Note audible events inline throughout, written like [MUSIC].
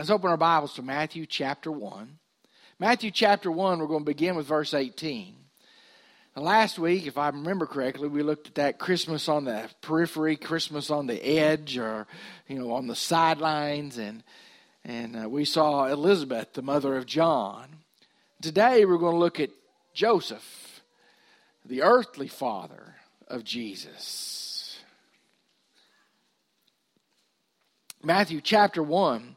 Let's open our Bibles to Matthew chapter 1. Matthew chapter 1, we're going to begin with verse 18. Now, last week, if I remember correctly, we looked at that Christmas on the periphery, Christmas on the edge, or, you know, on the sidelines, and, and uh, we saw Elizabeth, the mother of John. Today, we're going to look at Joseph, the earthly father of Jesus. Matthew chapter 1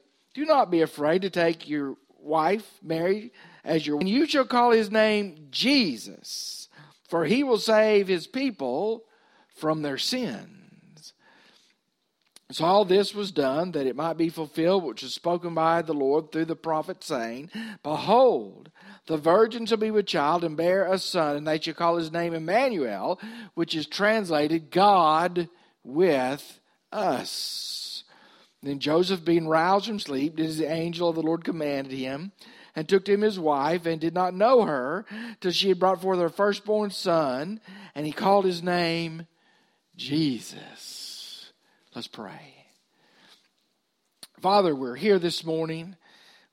do not be afraid to take your wife, Mary, as your and you shall call his name Jesus, for he will save his people from their sins. So all this was done that it might be fulfilled which was spoken by the Lord through the prophet, saying, Behold, the virgin shall be with child and bear a son, and they shall call his name Emmanuel, which is translated God with us. Then Joseph, being roused from sleep, did as the angel of the Lord commanded him, and took to him his wife, and did not know her till she had brought forth her firstborn son, and he called his name Jesus. Let's pray. Father, we're here this morning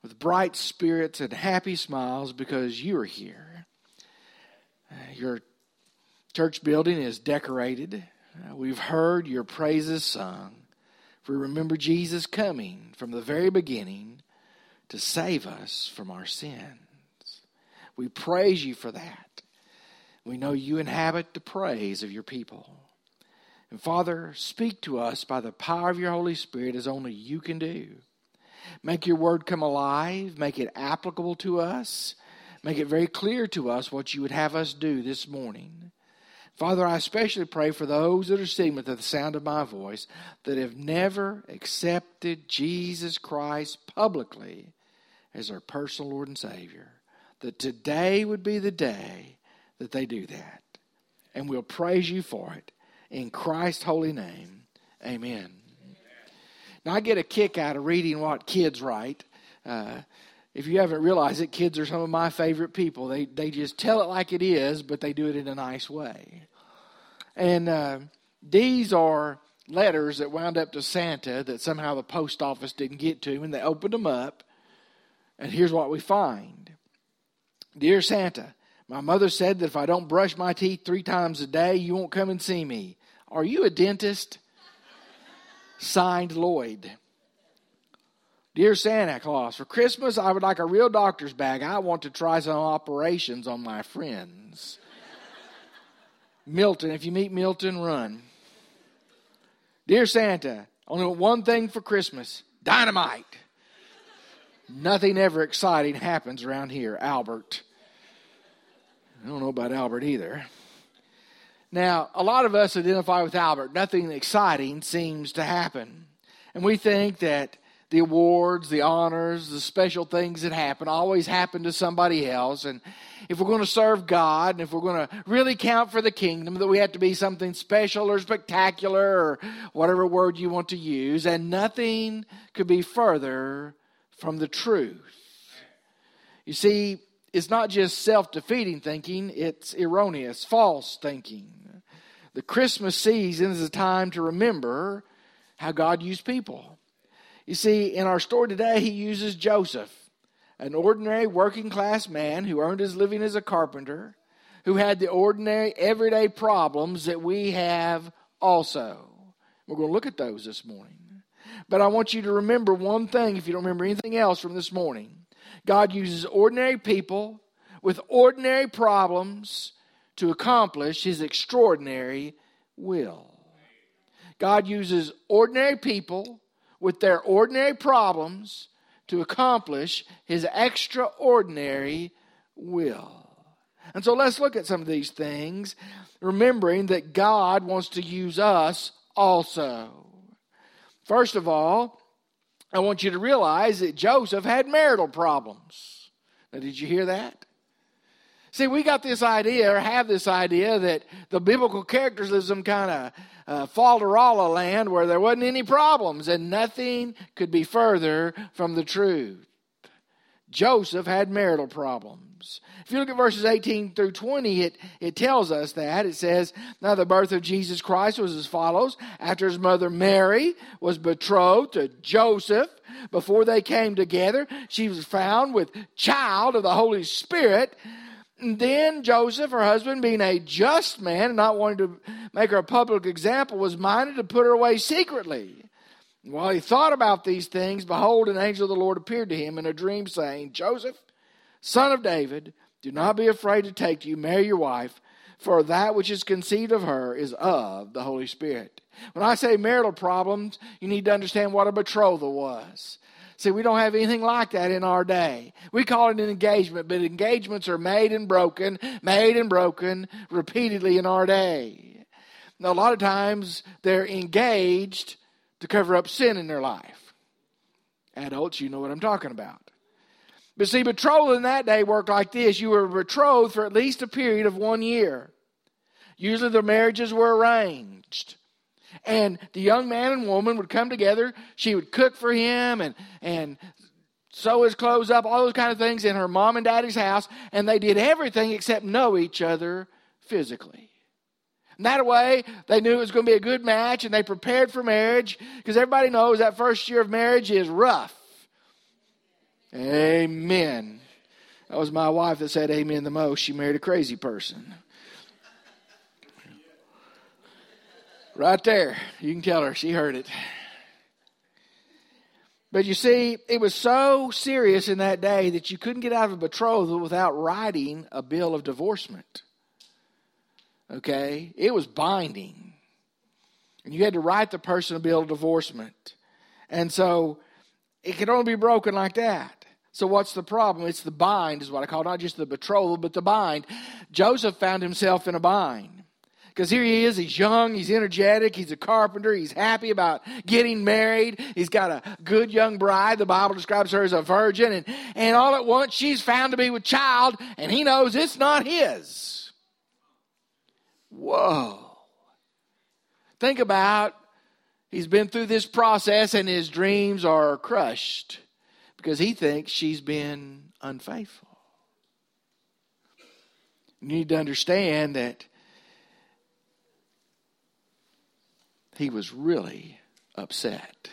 with bright spirits and happy smiles because you are here. Uh, your church building is decorated. Uh, we've heard your praises sung. We remember Jesus coming from the very beginning to save us from our sins. We praise you for that. We know you inhabit the praise of your people. And Father, speak to us by the power of your Holy Spirit as only you can do. Make your word come alive, make it applicable to us, make it very clear to us what you would have us do this morning. Father, I especially pray for those that are sitting with the sound of my voice that have never accepted Jesus Christ publicly as their personal Lord and Savior. That today would be the day that they do that. And we'll praise you for it. In Christ's holy name, amen. Now, I get a kick out of reading what kids write. Uh, if you haven't realized it, kids are some of my favorite people. They, they just tell it like it is, but they do it in a nice way. And uh, these are letters that wound up to Santa that somehow the post office didn't get to and they opened them up. And here's what we find Dear Santa, my mother said that if I don't brush my teeth three times a day, you won't come and see me. Are you a dentist? Signed Lloyd. Dear Santa Claus, for Christmas I would like a real doctor's bag. I want to try some operations on my friends. Milton. If you meet Milton, run. Dear Santa, only one thing for Christmas dynamite. Nothing ever exciting happens around here, Albert. I don't know about Albert either. Now, a lot of us identify with Albert. Nothing exciting seems to happen. And we think that the awards, the honors, the special things that happen always happen to somebody else. And if we're going to serve God and if we're going to really count for the kingdom, that we have to be something special or spectacular or whatever word you want to use. And nothing could be further from the truth. You see, it's not just self defeating thinking, it's erroneous, false thinking. The Christmas season is a time to remember how God used people. You see, in our story today, he uses Joseph, an ordinary working class man who earned his living as a carpenter, who had the ordinary, everyday problems that we have also. We're going to look at those this morning. But I want you to remember one thing if you don't remember anything else from this morning. God uses ordinary people with ordinary problems to accomplish his extraordinary will. God uses ordinary people with their ordinary problems to accomplish his extraordinary will. And so let's look at some of these things, remembering that God wants to use us also. First of all, I want you to realize that Joseph had marital problems. Now, did you hear that? See, we got this idea, or have this idea, that the biblical characters live some kind of uh, falderala land where there wasn't any problems, and nothing could be further from the truth. Joseph had marital problems. If you look at verses 18 through 20, it, it tells us that. It says, Now the birth of Jesus Christ was as follows. After his mother Mary was betrothed to Joseph, before they came together, she was found with child of the Holy Spirit. And then Joseph, her husband, being a just man and not wanting to make her a public example, was minded to put her away secretly. While he thought about these things, behold, an angel of the Lord appeared to him in a dream, saying, Joseph, son of David, do not be afraid to take to you Mary your wife, for that which is conceived of her is of the Holy Spirit. When I say marital problems, you need to understand what a betrothal was. See, we don't have anything like that in our day. We call it an engagement, but engagements are made and broken, made and broken repeatedly in our day. Now, a lot of times they're engaged to cover up sin in their life. Adults, you know what I'm talking about. But see, betrothal in that day worked like this you were betrothed for at least a period of one year. Usually the marriages were arranged. And the young man and woman would come together. She would cook for him and, and sew his clothes up, all those kind of things in her mom and daddy's house. And they did everything except know each other physically. And that way, they knew it was going to be a good match and they prepared for marriage because everybody knows that first year of marriage is rough. Amen. That was my wife that said amen the most. She married a crazy person. Right there. You can tell her. She heard it. But you see, it was so serious in that day that you couldn't get out of a betrothal without writing a bill of divorcement. Okay? It was binding. And you had to write the person a bill of divorcement. And so it could only be broken like that. So what's the problem? It's the bind, is what I call it, not just the betrothal, but the bind. Joseph found himself in a bind. Because here he is, he's young, he's energetic, he's a carpenter, he's happy about getting married, he's got a good young bride. The Bible describes her as a virgin, and, and all at once she's found to be with child, and he knows it's not his. Whoa. Think about he's been through this process, and his dreams are crushed because he thinks she's been unfaithful. You need to understand that he was really upset.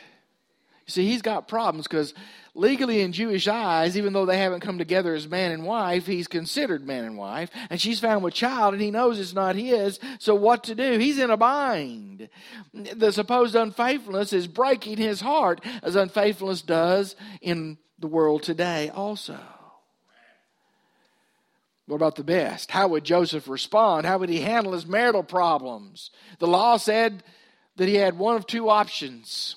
You see, he's got problems because legally in Jewish eyes, even though they haven't come together as man and wife, he's considered man and wife. And she's found with child, and he knows it's not his. So what to do? He's in a bind. The supposed unfaithfulness is breaking his heart, as unfaithfulness does in the world today also. What about the best? How would Joseph respond? How would he handle his marital problems? The law said that he had one of two options.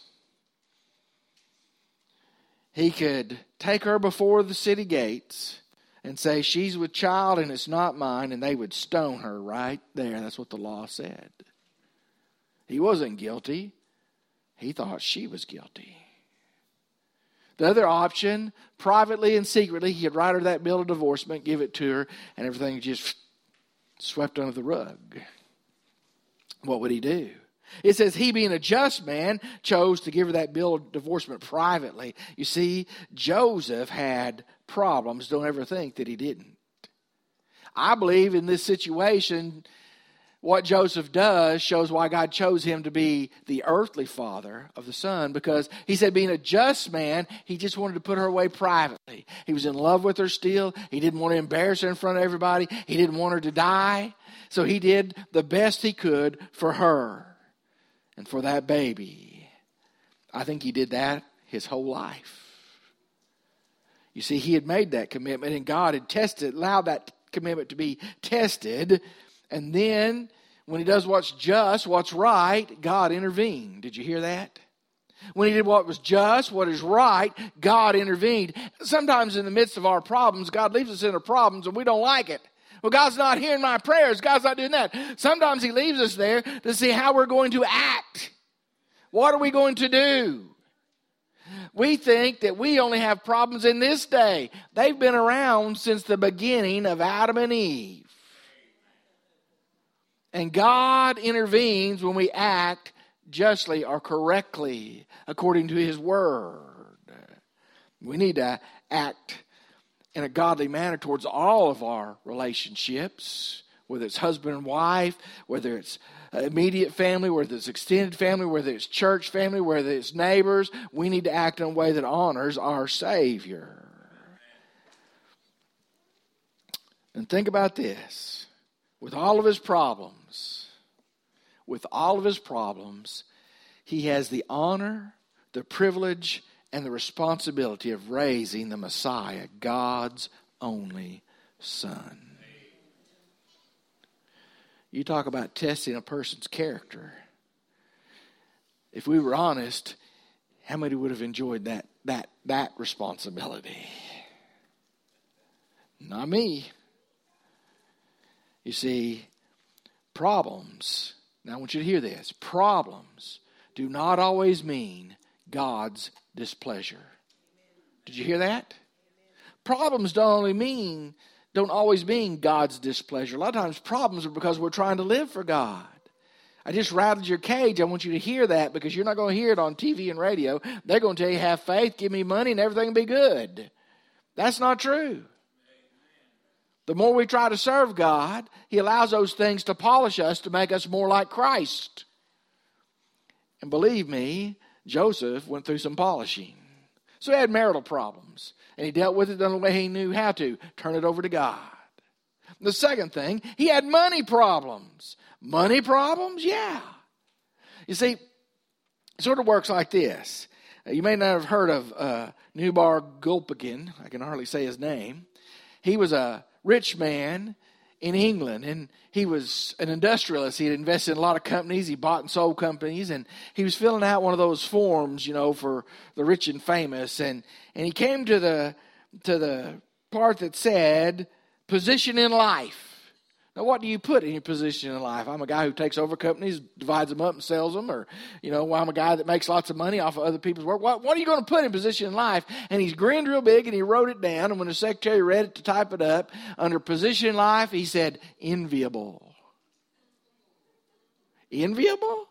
He could take her before the city gates and say, She's with child and it's not mine, and they would stone her right there. That's what the law said. He wasn't guilty, he thought she was guilty. The other option, privately and secretly, he could write her that bill of divorcement, give it to her, and everything just swept under the rug. What would he do? It says he, being a just man, chose to give her that bill of divorcement privately. You see, Joseph had problems. Don't ever think that he didn't. I believe in this situation, what Joseph does shows why God chose him to be the earthly father of the son because he said, being a just man, he just wanted to put her away privately. He was in love with her still. He didn't want to embarrass her in front of everybody. He didn't want her to die. So he did the best he could for her and for that baby. I think he did that his whole life. You see, he had made that commitment, and God had tested, allowed that commitment to be tested. And then, when he does what's just, what's right, God intervened. Did you hear that? When he did what was just, what is right, God intervened. Sometimes in the midst of our problems, God leaves us in our problems and we don't like it. Well, God's not hearing my prayers. God's not doing that. Sometimes He leaves us there to see how we're going to act. What are we going to do? We think that we only have problems in this day. They've been around since the beginning of Adam and Eve. And God intervenes when we act justly or correctly according to His Word. We need to act in a godly manner towards all of our relationships, whether it's husband and wife, whether it's immediate family, whether it's extended family, whether it's church family, whether it's neighbors. We need to act in a way that honors our Savior. And think about this with all of his problems, with all of his problems, he has the honor, the privilege, and the responsibility of raising the Messiah, God's only Son. You talk about testing a person's character. If we were honest, how many would have enjoyed that that that responsibility? Not me. You see, problems, now I want you to hear this problems do not always mean God's displeasure. Did you hear that? Problems don't only mean don't always mean God's displeasure. A lot of times problems are because we're trying to live for God. I just rattled your cage. I want you to hear that because you're not going to hear it on TV and radio. They're going to tell you, have faith, give me money, and everything will be good. That's not true. The more we try to serve God, He allows those things to polish us to make us more like Christ. And believe me, Joseph went through some polishing. So he had marital problems, and he dealt with it in the way he knew how to turn it over to God. The second thing, he had money problems. Money problems? Yeah. You see, it sort of works like this. You may not have heard of uh, Nubar Gulbenkian. I can hardly say his name. He was a rich man in England, and he was an industrialist. He had invested in a lot of companies. He bought and sold companies, and he was filling out one of those forms, you know, for the rich and famous. And and he came to the to the part that said position in life. Now, what do you put in your position in life? I'm a guy who takes over companies, divides them up, and sells them, or you know, I'm a guy that makes lots of money off of other people's work. What, what are you going to put in position in life? And he's grinned real big, and he wrote it down. And when the secretary read it to type it up under position in life, he said enviable. Enviable?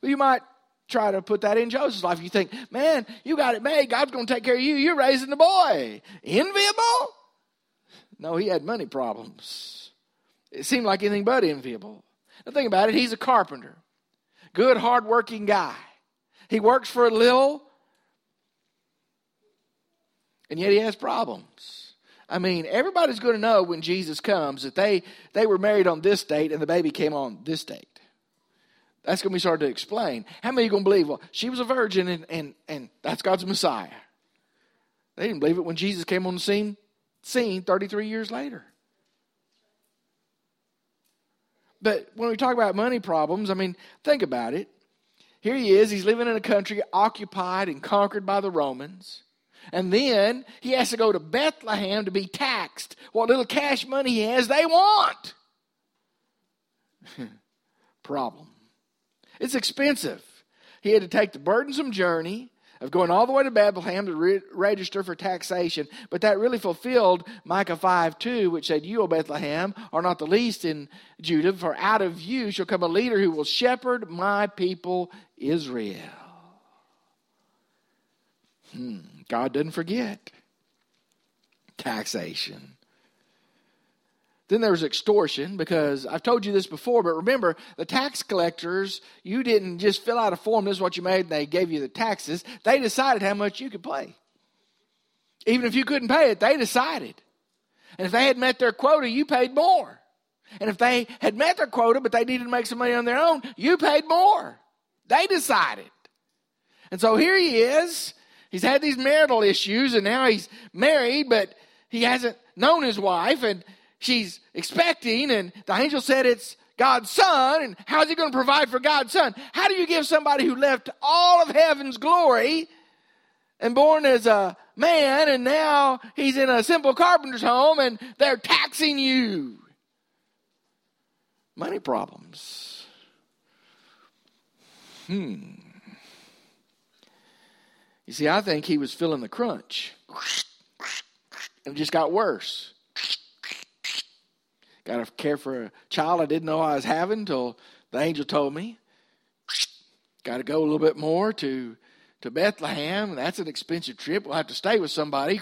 Well, you might try to put that in Joseph's life. You think, man, you got it made. God's going to take care of you. You're raising the boy. Enviable? No, he had money problems. It seemed like anything but enviable. Now think about it. He's a carpenter, good, hardworking guy. He works for a little, and yet he has problems. I mean, everybody's going to know when Jesus comes that they, they were married on this date and the baby came on this date. That's going to be hard to explain. How many are going to believe, well, she was a virgin and, and, and that's God's Messiah? They didn't believe it when Jesus came on the scene, scene 33 years later. But when we talk about money problems, I mean, think about it. Here he is, he's living in a country occupied and conquered by the Romans. And then he has to go to Bethlehem to be taxed. What little cash money he has, they want. [LAUGHS] Problem. It's expensive. He had to take the burdensome journey of going all the way to Bethlehem to re- register for taxation. But that really fulfilled Micah 5 2, which said, You, O Bethlehem, are not the least in Judah, for out of you shall come a leader who will shepherd my people Israel. Hmm. God doesn't forget taxation. Then there was extortion because I've told you this before, but remember, the tax collectors, you didn't just fill out a form, this is what you made, and they gave you the taxes. They decided how much you could pay. Even if you couldn't pay it, they decided. And if they had met their quota, you paid more. And if they had met their quota, but they needed to make some money on their own, you paid more. They decided. And so here he is. He's had these marital issues, and now he's married, but he hasn't known his wife, and she's expecting, and the angel said it's God's son, and how's he going to provide for God's son? How do you give somebody who left all of heaven's glory and born as a man, and now he's in a simple carpenter's home, and they're taxing you? Money problems. Hmm. You see, I think he was feeling the crunch. And it just got worse. Got to care for a child I didn't know I was having until the angel told me. Got to go a little bit more to, to Bethlehem. That's an expensive trip. We'll have to stay with somebody.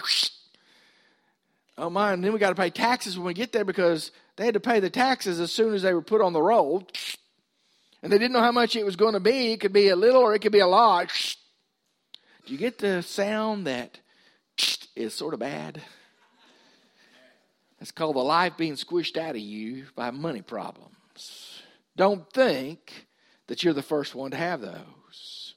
Oh my, and then we got to pay taxes when we get there because they had to pay the taxes as soon as they were put on the roll. And they didn't know how much it was going to be. It could be a little or it could be a lot. Do you get the sound that is sort of bad? It's called the life being squished out of you by money problems. Don't think that you're the first one to have those.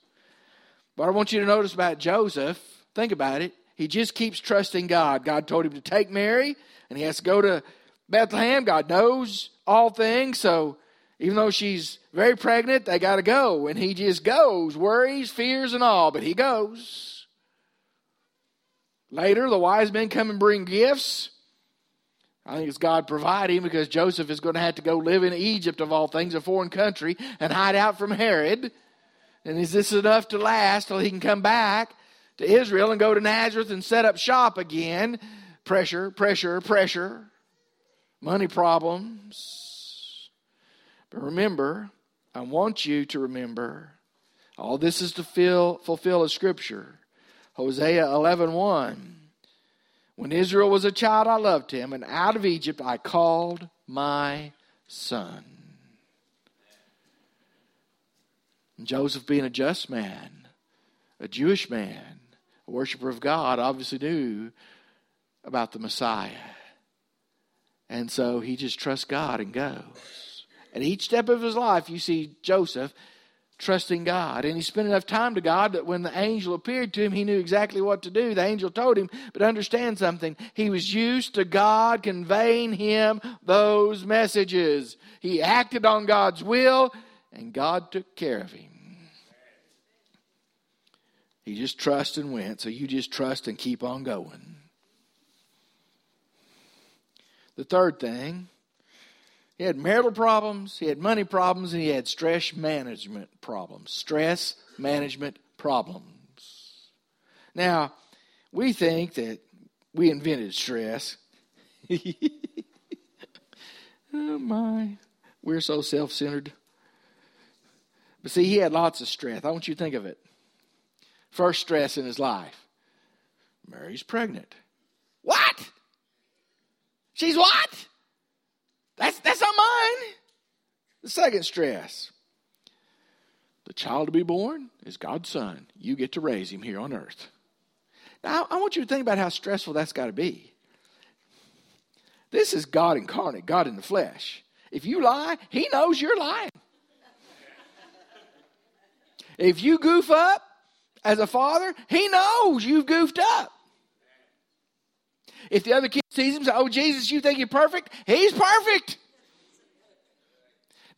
But I want you to notice about Joseph. Think about it. He just keeps trusting God. God told him to take Mary, and he has to go to Bethlehem. God knows all things, so even though she's very pregnant, they got to go. And he just goes, worries, fears, and all, but he goes. Later, the wise men come and bring gifts. I think it's God providing because Joseph is going to have to go live in Egypt, of all things, a foreign country, and hide out from Herod. And is this enough to last till he can come back to Israel and go to Nazareth and set up shop again? Pressure, pressure, pressure. Money problems. But remember, I want you to remember all this is to fill, fulfill a scripture. Hosea 11 1. When Israel was a child, I loved him, and out of Egypt I called my son. And Joseph, being a just man, a Jewish man, a worshiper of God, obviously knew about the Messiah. And so he just trusts God and goes. At each step of his life, you see Joseph trusting God. And he spent enough time to God that when the angel appeared to him, he knew exactly what to do. The angel told him, but understand something. He was used to God conveying him those messages. He acted on God's will, and God took care of him. He just trusted and went, so you just trust and keep on going. The third thing he had marital problems, he had money problems, and he had stress management problems. Stress management problems. Now, we think that we invented stress. [LAUGHS] oh my, we're so self centered. But see, he had lots of stress. I want you to think of it. First stress in his life Mary's pregnant. What? She's what? That's, that's not mine. The second stress the child to be born is God's son. You get to raise him here on earth. Now, I want you to think about how stressful that's got to be. This is God incarnate, God in the flesh. If you lie, he knows you're lying. If you goof up as a father, he knows you've goofed up. If the other kid sees him, "Oh Jesus, you think you're perfect?" He's perfect.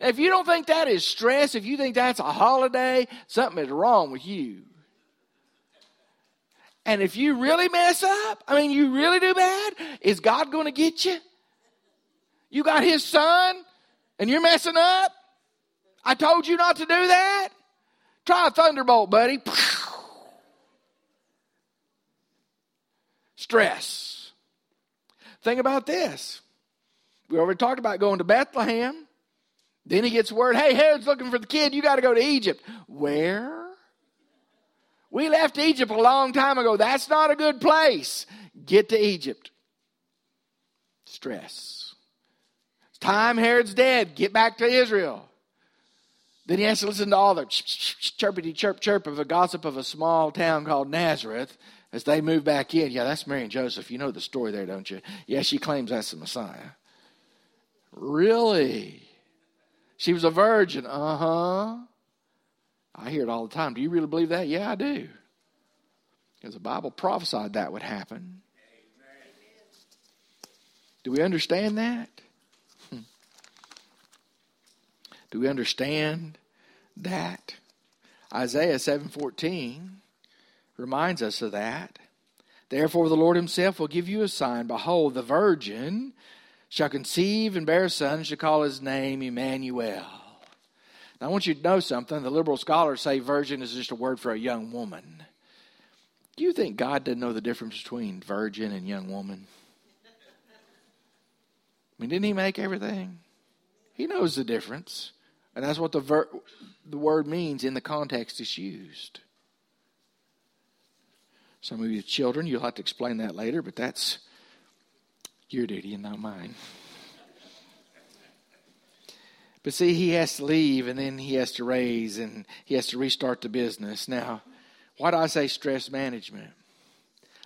If you don't think that is stress, if you think that's a holiday, something is wrong with you. And if you really mess up, I mean, you really do bad, is God going to get you? You got His Son, and you're messing up? I told you not to do that? Try a thunderbolt, buddy. Stress. Think about this. We already talked about going to Bethlehem. Then he gets word, hey, Herod's looking for the kid. You got to go to Egypt. Where? We left Egypt a long time ago. That's not a good place. Get to Egypt. Stress. It's time Herod's dead. Get back to Israel. Then he has to listen to all the chirpity chirp chirp of a gossip of a small town called Nazareth as they move back in. Yeah, that's Mary and Joseph. You know the story there, don't you? Yeah, she claims that's the Messiah. Really? She was a virgin. Uh huh. I hear it all the time. Do you really believe that? Yeah, I do. Because the Bible prophesied that would happen. Do we understand that? Hmm. Do we understand that? Isaiah 7:14 reminds us of that. Therefore the Lord himself will give you a sign behold the virgin shall conceive and bear a son, and shall call his name Emmanuel. Now, I want you to know something. The liberal scholars say virgin is just a word for a young woman. Do you think God doesn't know the difference between virgin and young woman? I mean, didn't He make everything? He knows the difference. And that's what the, ver- the word means in the context it's used. Some of you children, you'll have to explain that later, but that's your duty and not mine. But see, he has to leave and then he has to raise and he has to restart the business. Now, why do I say stress management?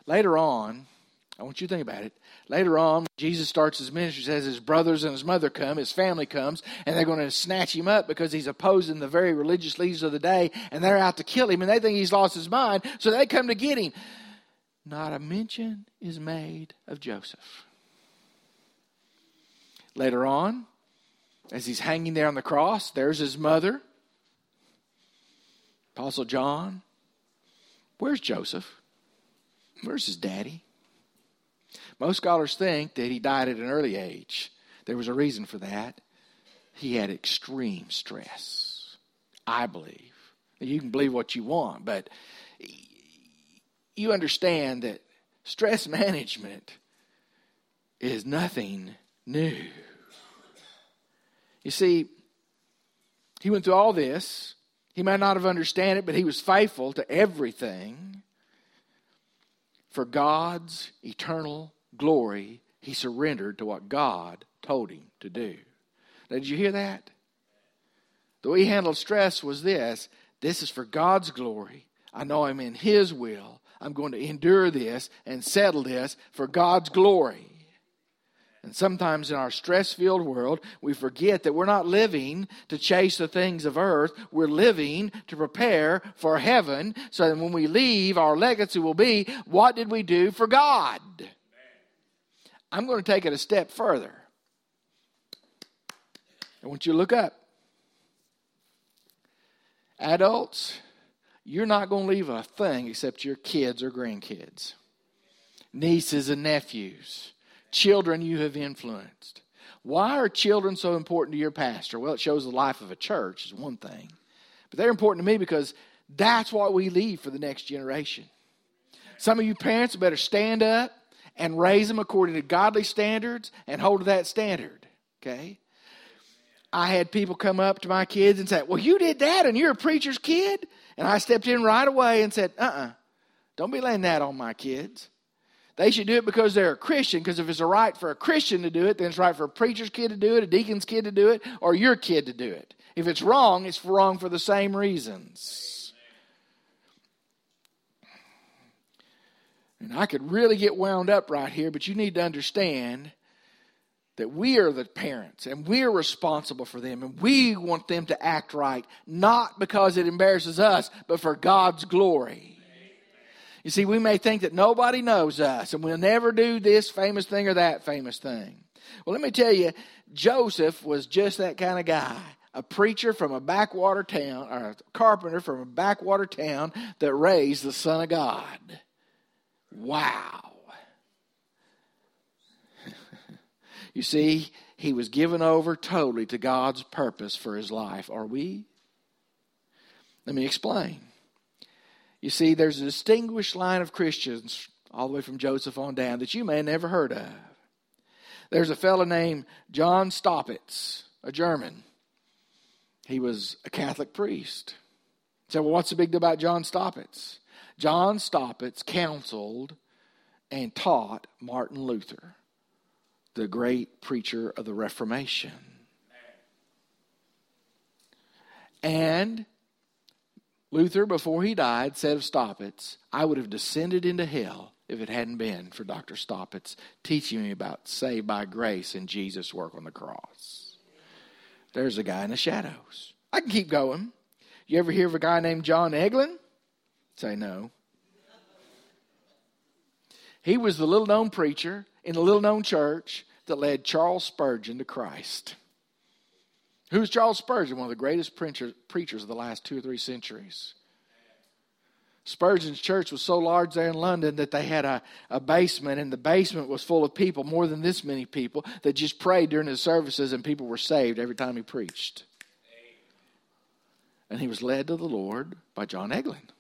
Later on, I want you to think about it. Later on, Jesus starts his ministry, says his brothers and his mother come, his family comes, and they're going to snatch him up because he's opposing the very religious leaders of the day, and they're out to kill him, and they think he's lost his mind, so they come to get him. Not a mention is made of Joseph. Later on, as he's hanging there on the cross, there's his mother, Apostle John. Where's Joseph? Where's his daddy? Most scholars think that he died at an early age. There was a reason for that. He had extreme stress, I believe. You can believe what you want, but you understand that stress management is nothing new. You see, he went through all this. He might not have understood it, but he was faithful to everything. For God's eternal glory, he surrendered to what God told him to do. Now, did you hear that? The way he handled stress was this this is for God's glory. I know I'm in his will. I'm going to endure this and settle this for God's glory. And sometimes in our stress filled world, we forget that we're not living to chase the things of earth. We're living to prepare for heaven so that when we leave, our legacy will be what did we do for God? I'm going to take it a step further. I want you to look up. Adults, you're not going to leave a thing except your kids or grandkids, nieces and nephews children you have influenced. Why are children so important to your pastor? Well, it shows the life of a church, is one thing. But they're important to me because that's what we leave for the next generation. Some of you parents better stand up and raise them according to godly standards and hold to that standard. Okay? I had people come up to my kids and say, Well, you did that and you're a preacher's kid? And I stepped in right away and said, Uh uh-uh, uh, do not be laying that on my kids. They should do it because they're a Christian, because if it's a right for a Christian to do it, then it's right for a preacher's kid to do it, a deacon's kid to do it, or your kid to do it. If it's wrong, it's wrong for the same reasons. And I could really get wound up right here, but you need to understand that we are the parents and we're responsible for them and we want them to act right, not because it embarrasses us, but for God's glory. You see, we may think that nobody knows us and we'll never do this famous thing or that famous thing. Well, let me tell you, Joseph was just that kind of guy. A preacher from a backwater town, or a carpenter from a backwater town that raised the Son of God. Wow. [LAUGHS] you see, he was given over totally to God's purpose for his life. Are we? Let me explain. You see, there's a distinguished line of Christians all the way from Joseph on down that you may have never heard of. There's a fellow named John Staupitz, a German. He was a Catholic priest. So, well, what's the big deal about John Staupitz? John Staupitz counseled and taught Martin Luther, the great preacher of the Reformation. And Luther, before he died, said of Staupitz, I would have descended into hell if it hadn't been for Dr. Staupitz teaching me about saved by grace and Jesus' work on the cross. There's a guy in the shadows. I can keep going. You ever hear of a guy named John Eglin? Say no. He was the little known preacher in a little known church that led Charles Spurgeon to Christ. Who's Charles Spurgeon? One of the greatest preachers of the last two or three centuries. Spurgeon's church was so large there in London that they had a, a basement, and the basement was full of people, more than this many people, that just prayed during the services, and people were saved every time he preached. And he was led to the Lord by John Eglin.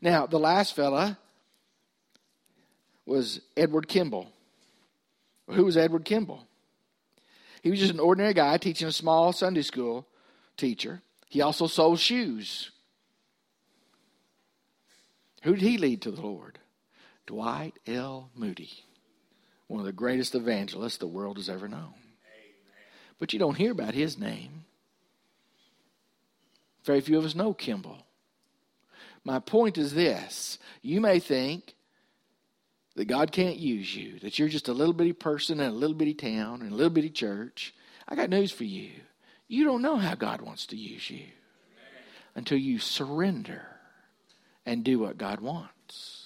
Now, the last fella was Edward Kimball. Who was Edward Kimball? He was just an ordinary guy teaching a small Sunday school teacher. He also sold shoes. Who did he lead to the Lord? Dwight L. Moody, one of the greatest evangelists the world has ever known. But you don't hear about his name. Very few of us know Kimball. My point is this you may think that God can't use you, that you're just a little bitty person in a little bitty town, in a little bitty church. I got news for you. You don't know how God wants to use you until you surrender and do what God wants.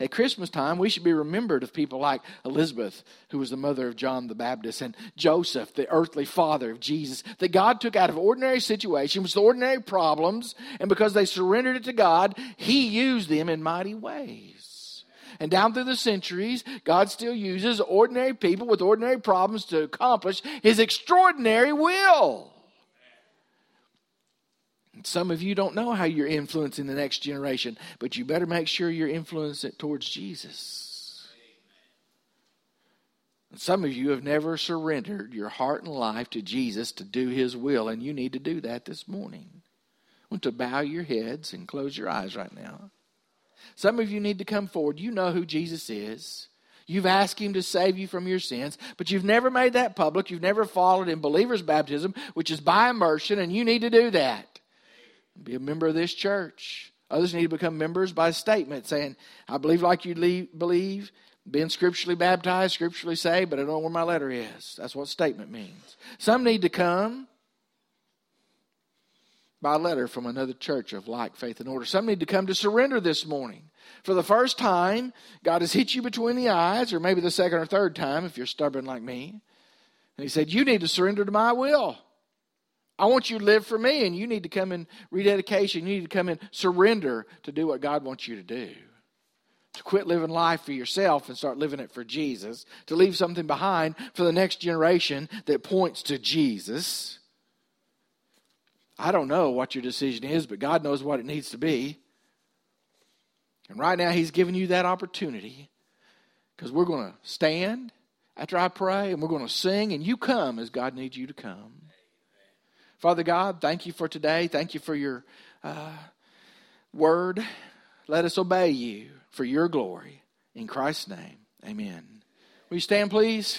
At Christmas time, we should be remembered of people like Elizabeth, who was the mother of John the Baptist, and Joseph, the earthly father of Jesus, that God took out of ordinary situations, ordinary problems, and because they surrendered it to God, He used them in mighty ways. And down through the centuries, God still uses ordinary people with ordinary problems to accomplish His extraordinary will. Some of you don't know how you're influencing the next generation, but you better make sure you're influencing it towards Jesus. Some of you have never surrendered your heart and life to Jesus to do His will, and you need to do that this morning. I want to bow your heads and close your eyes right now. Some of you need to come forward. You know who Jesus is. You've asked Him to save you from your sins, but you've never made that public. You've never followed in believer's baptism, which is by immersion, and you need to do that. Be a member of this church. Others need to become members by statement saying, I believe like you believe, being scripturally baptized, scripturally saved, but I don't know where my letter is. That's what statement means. Some need to come by letter from another church of like faith and order. Some need to come to surrender this morning. For the first time, God has hit you between the eyes, or maybe the second or third time if you're stubborn like me. And He said, You need to surrender to my will. I want you to live for me, and you need to come in rededication. You need to come in surrender to do what God wants you to do. To quit living life for yourself and start living it for Jesus. To leave something behind for the next generation that points to Jesus. I don't know what your decision is, but God knows what it needs to be. And right now, He's giving you that opportunity because we're going to stand after I pray and we're going to sing, and you come as God needs you to come. Father God, thank you for today. Thank you for your uh, word. Let us obey you for your glory. In Christ's name, amen. Will you stand, please?